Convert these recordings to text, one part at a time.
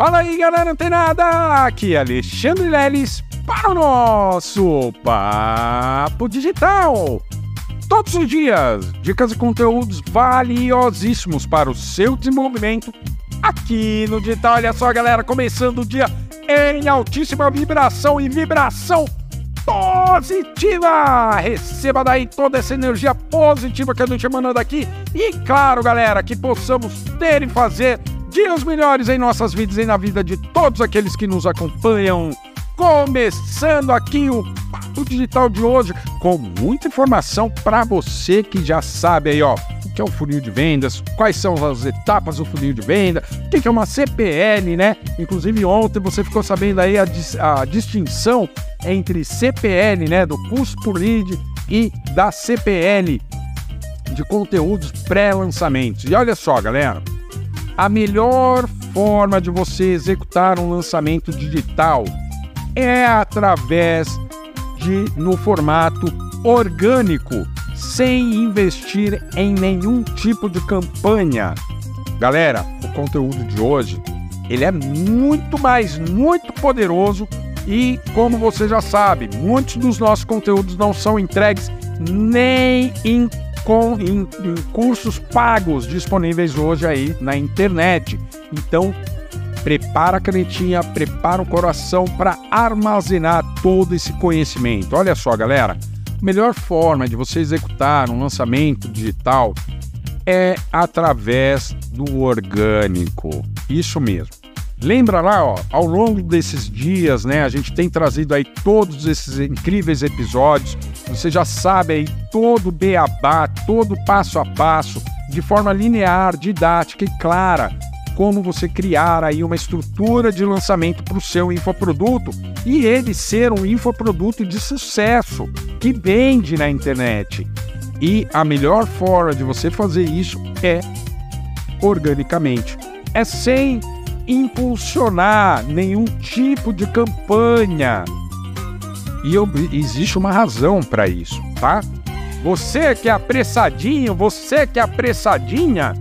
Fala aí, galera antenada! Aqui é Alexandre Leles para o nosso Papo Digital. Todos os dias, dicas e conteúdos valiosíssimos para o seu desenvolvimento aqui no digital. Olha só, galera, começando o dia em altíssima vibração e vibração positiva. Receba daí toda essa energia positiva que a gente mandando aqui. E claro, galera, que possamos ter e fazer dias melhores em nossas vidas e na vida de todos aqueles que nos acompanham. Começando aqui o Papo Digital de hoje com muita informação para você que já sabe aí, ó, o que é o funil de vendas, quais são as etapas do funil de venda, o que é uma CPL, né? Inclusive ontem você ficou sabendo aí a, a distinção entre CPL, né, do custo por lead e da CPL de conteúdos pré-lançamentos. E olha só, galera, a melhor forma de você executar um lançamento digital é através de no formato orgânico, sem investir em nenhum tipo de campanha. Galera, o conteúdo de hoje, ele é muito mais muito poderoso e como você já sabe, muitos dos nossos conteúdos não são entregues nem em com em, em cursos pagos disponíveis hoje aí na internet. Então, prepara a canetinha, prepara o coração para armazenar todo esse conhecimento. Olha só, galera, a melhor forma de você executar um lançamento digital é através do orgânico. Isso mesmo. Lembra lá, ó, ao longo desses dias, né, a gente tem trazido aí todos esses incríveis episódios. Você já sabe aí todo o beabá, todo passo a passo, de forma linear, didática e clara, como você criar aí uma estrutura de lançamento para o seu infoproduto e ele ser um infoproduto de sucesso que vende na internet. E a melhor forma de você fazer isso é organicamente. É sem impulsionar nenhum tipo de campanha. E eu, existe uma razão para isso, tá? Você que é apressadinho, você que é apressadinha,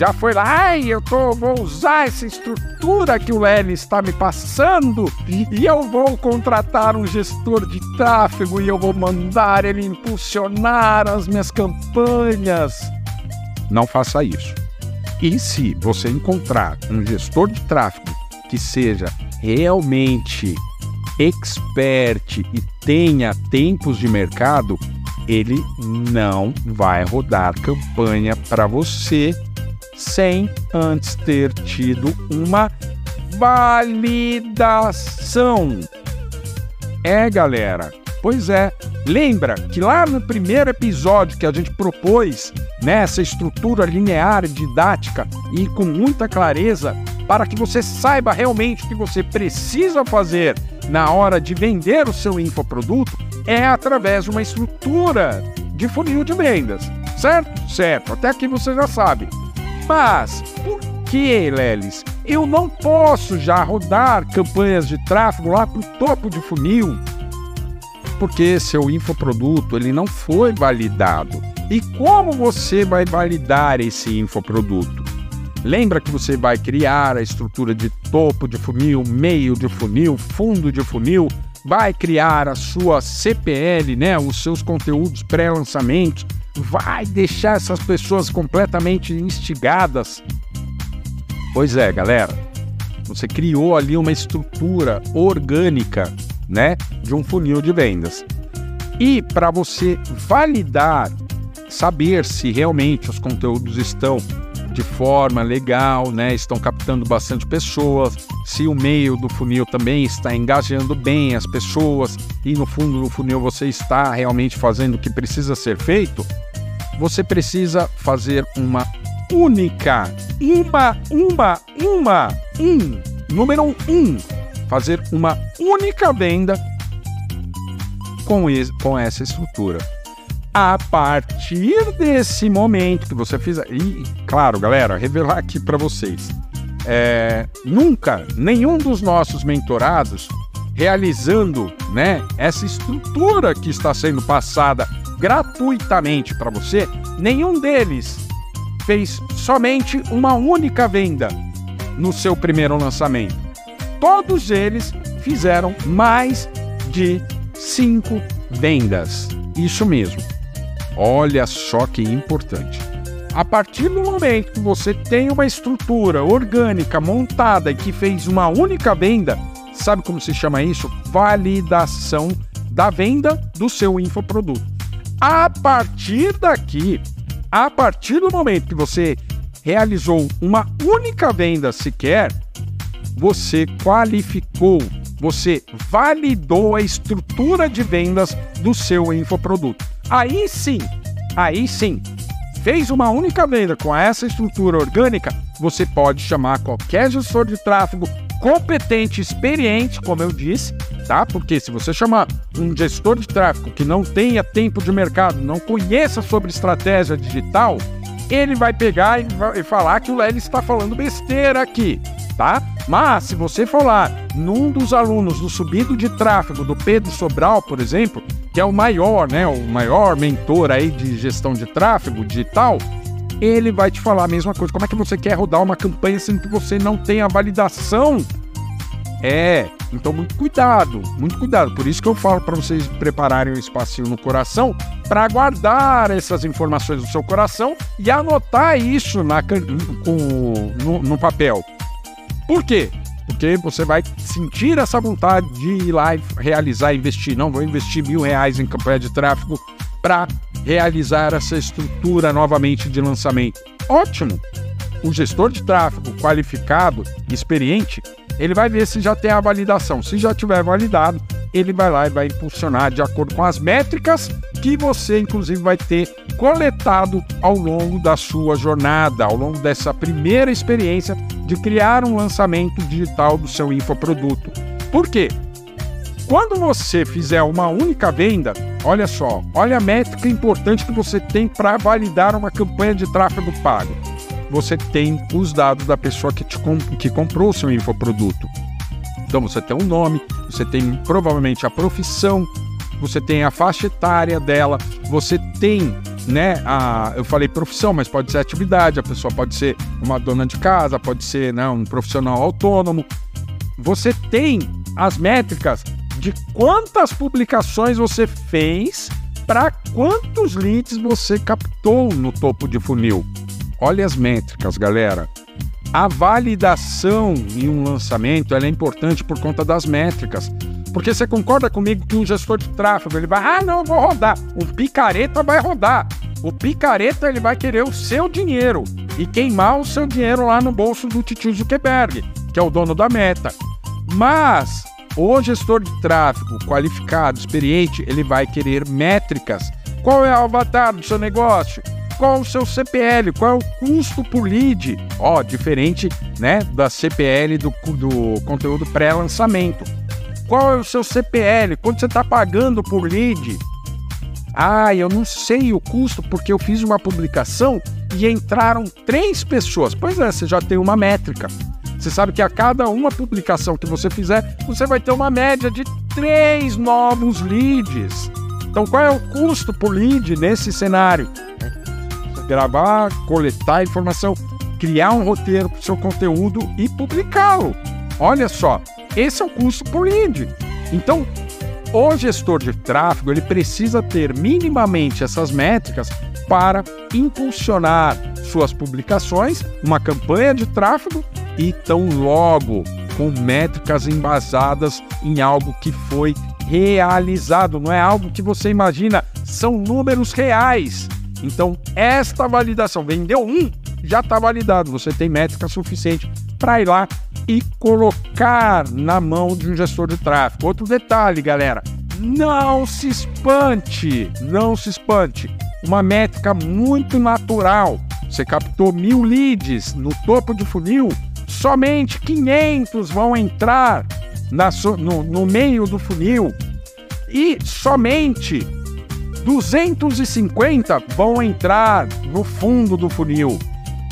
já foi lá, ai, eu tô, vou usar essa estrutura que o L está me passando e eu vou contratar um gestor de tráfego e eu vou mandar ele impulsionar as minhas campanhas. Não faça isso. E se você encontrar um gestor de tráfego que seja realmente expert e tenha tempos de mercado, ele não vai rodar campanha para você sem antes ter tido uma validação. É, galera. Pois é. Lembra que lá no primeiro episódio que a gente propôs nessa estrutura linear didática e com muita clareza para que você saiba realmente o que você precisa fazer na hora de vender o seu infoproduto é através de uma estrutura de funil de vendas, certo? Certo, até aqui você já sabe. Mas por que, Lelis, eu não posso já rodar campanhas de tráfego lá para o topo de funil porque seu infoproduto ele não foi validado. E como você vai validar esse infoproduto? Lembra que você vai criar a estrutura de topo de funil, meio de funil, fundo de funil, vai criar a sua CPL, né, os seus conteúdos pré-lançamento, vai deixar essas pessoas completamente instigadas. Pois é, galera. Você criou ali uma estrutura orgânica né, de um funil de vendas. E para você validar, saber se realmente os conteúdos estão de forma legal, né, estão captando bastante pessoas, se o meio do funil também está engajando bem as pessoas e no fundo do funil você está realmente fazendo o que precisa ser feito, você precisa fazer uma única, uma, uma, uma, um, número um, fazer uma única venda com, esse, com essa estrutura. A partir desse momento que você fizer. E, claro, galera, revelar aqui para vocês. É, nunca nenhum dos nossos mentorados realizando né, essa estrutura que está sendo passada gratuitamente para você, nenhum deles fez somente uma única venda no seu primeiro lançamento? Todos eles fizeram mais de cinco vendas. Isso mesmo. Olha só que importante. A partir do momento que você tem uma estrutura orgânica montada e que fez uma única venda, sabe como se chama isso? Validação da venda do seu infoproduto. A partir daqui, a partir do momento que você realizou uma única venda sequer, você qualificou, você validou a estrutura de vendas do seu infoproduto. Aí sim, aí sim, fez uma única venda com essa estrutura orgânica, você pode chamar qualquer gestor de tráfego competente, experiente, como eu disse, tá? Porque se você chamar um gestor de tráfego que não tenha tempo de mercado, não conheça sobre estratégia digital, ele vai pegar e, vai falar que o Lely está falando besteira aqui, tá? Mas se você falar num dos alunos do subido de tráfego do Pedro Sobral, por exemplo, que é o maior, né, o maior mentor aí de gestão de tráfego digital, ele vai te falar a mesma coisa. Como é que você quer rodar uma campanha sendo que você não tem a validação? É, então muito cuidado, muito cuidado. Por isso que eu falo para vocês prepararem um espacinho no coração para guardar essas informações no seu coração e anotar isso na, com, no, no papel. Por quê? Porque você vai sentir essa vontade de ir lá e realizar, investir. Não, vou investir mil reais em campanha de tráfego para realizar essa estrutura novamente de lançamento. Ótimo! O gestor de tráfego qualificado, experiente, ele vai ver se já tem a validação. Se já tiver validado, ele vai lá e vai impulsionar de acordo com as métricas que você, inclusive, vai ter coletado ao longo da sua jornada, ao longo dessa primeira experiência de criar um lançamento digital do seu infoproduto. Por quê? Quando você fizer uma única venda, olha só, olha a métrica importante que você tem para validar uma campanha de tráfego pago. Você tem os dados da pessoa que, te comp que comprou o seu infoproduto. Então você tem um nome, você tem provavelmente a profissão, você tem a faixa etária dela, você tem, né, a, eu falei profissão, mas pode ser atividade, a pessoa pode ser uma dona de casa, pode ser né, um profissional autônomo. Você tem as métricas de quantas publicações você fez para quantos leads você captou no topo de funil. Olha as métricas, galera. A validação em um lançamento é importante por conta das métricas. Porque você concorda comigo que um gestor de tráfego ele vai, ah, não, eu vou rodar. Um picareta vai rodar. O picareta ele vai querer o seu dinheiro e queimar o seu dinheiro lá no bolso do Titio Zuckerberg, que é o dono da meta. Mas o gestor de tráfego qualificado, experiente, ele vai querer métricas. Qual é o avatar do seu negócio? Qual o seu CPL? Qual é o custo por lead? Ó, diferente, né, da CPL do, do conteúdo pré-lançamento. Qual é o seu CPL? Quanto você está pagando por lead? Ah, eu não sei o custo porque eu fiz uma publicação e entraram três pessoas. Pois é, você já tem uma métrica. Você sabe que a cada uma publicação que você fizer, você vai ter uma média de três novos leads. Então, qual é o custo por lead nesse cenário? Gravar, coletar informação, criar um roteiro para o seu conteúdo e publicá-lo. Olha só, esse é o custo por lead. Então, o gestor de tráfego ele precisa ter minimamente essas métricas para impulsionar suas publicações, uma campanha de tráfego e tão logo com métricas embasadas em algo que foi realizado, não é algo que você imagina, são números reais. Então, esta validação, vendeu um, já está validado, você tem métrica suficiente para ir lá e colocar na mão de um gestor de tráfego. Outro detalhe, galera, não se espante, não se espante. Uma métrica muito natural. Você captou mil leads no topo de funil, somente 500 vão entrar na, no, no meio do funil e somente 250 vão entrar no fundo do funil.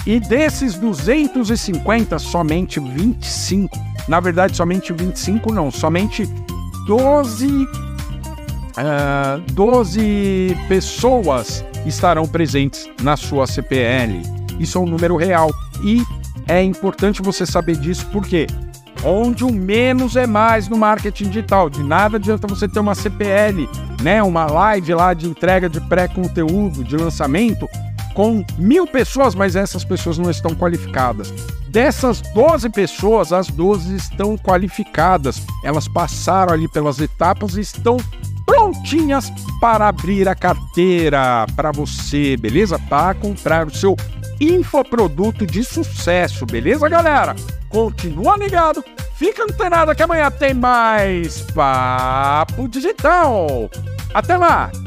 E desses 250, somente 25, na verdade, somente 25 não, somente 12, uh, 12 pessoas estarão presentes na sua CPL. Isso é um número real. E é importante você saber disso porque onde o menos é mais no marketing digital. De nada adianta você ter uma CPL, né, uma live lá de entrega de pré-conteúdo, de lançamento, com mil pessoas, mas essas pessoas não estão qualificadas. Dessas 12 pessoas, as 12 estão qualificadas. Elas passaram ali pelas etapas e estão prontinhas para abrir a carteira para você, beleza? Para comprar o seu infoproduto de sucesso, beleza, galera? Continua ligado, fica antenado que amanhã tem mais Papo Digital. Até lá!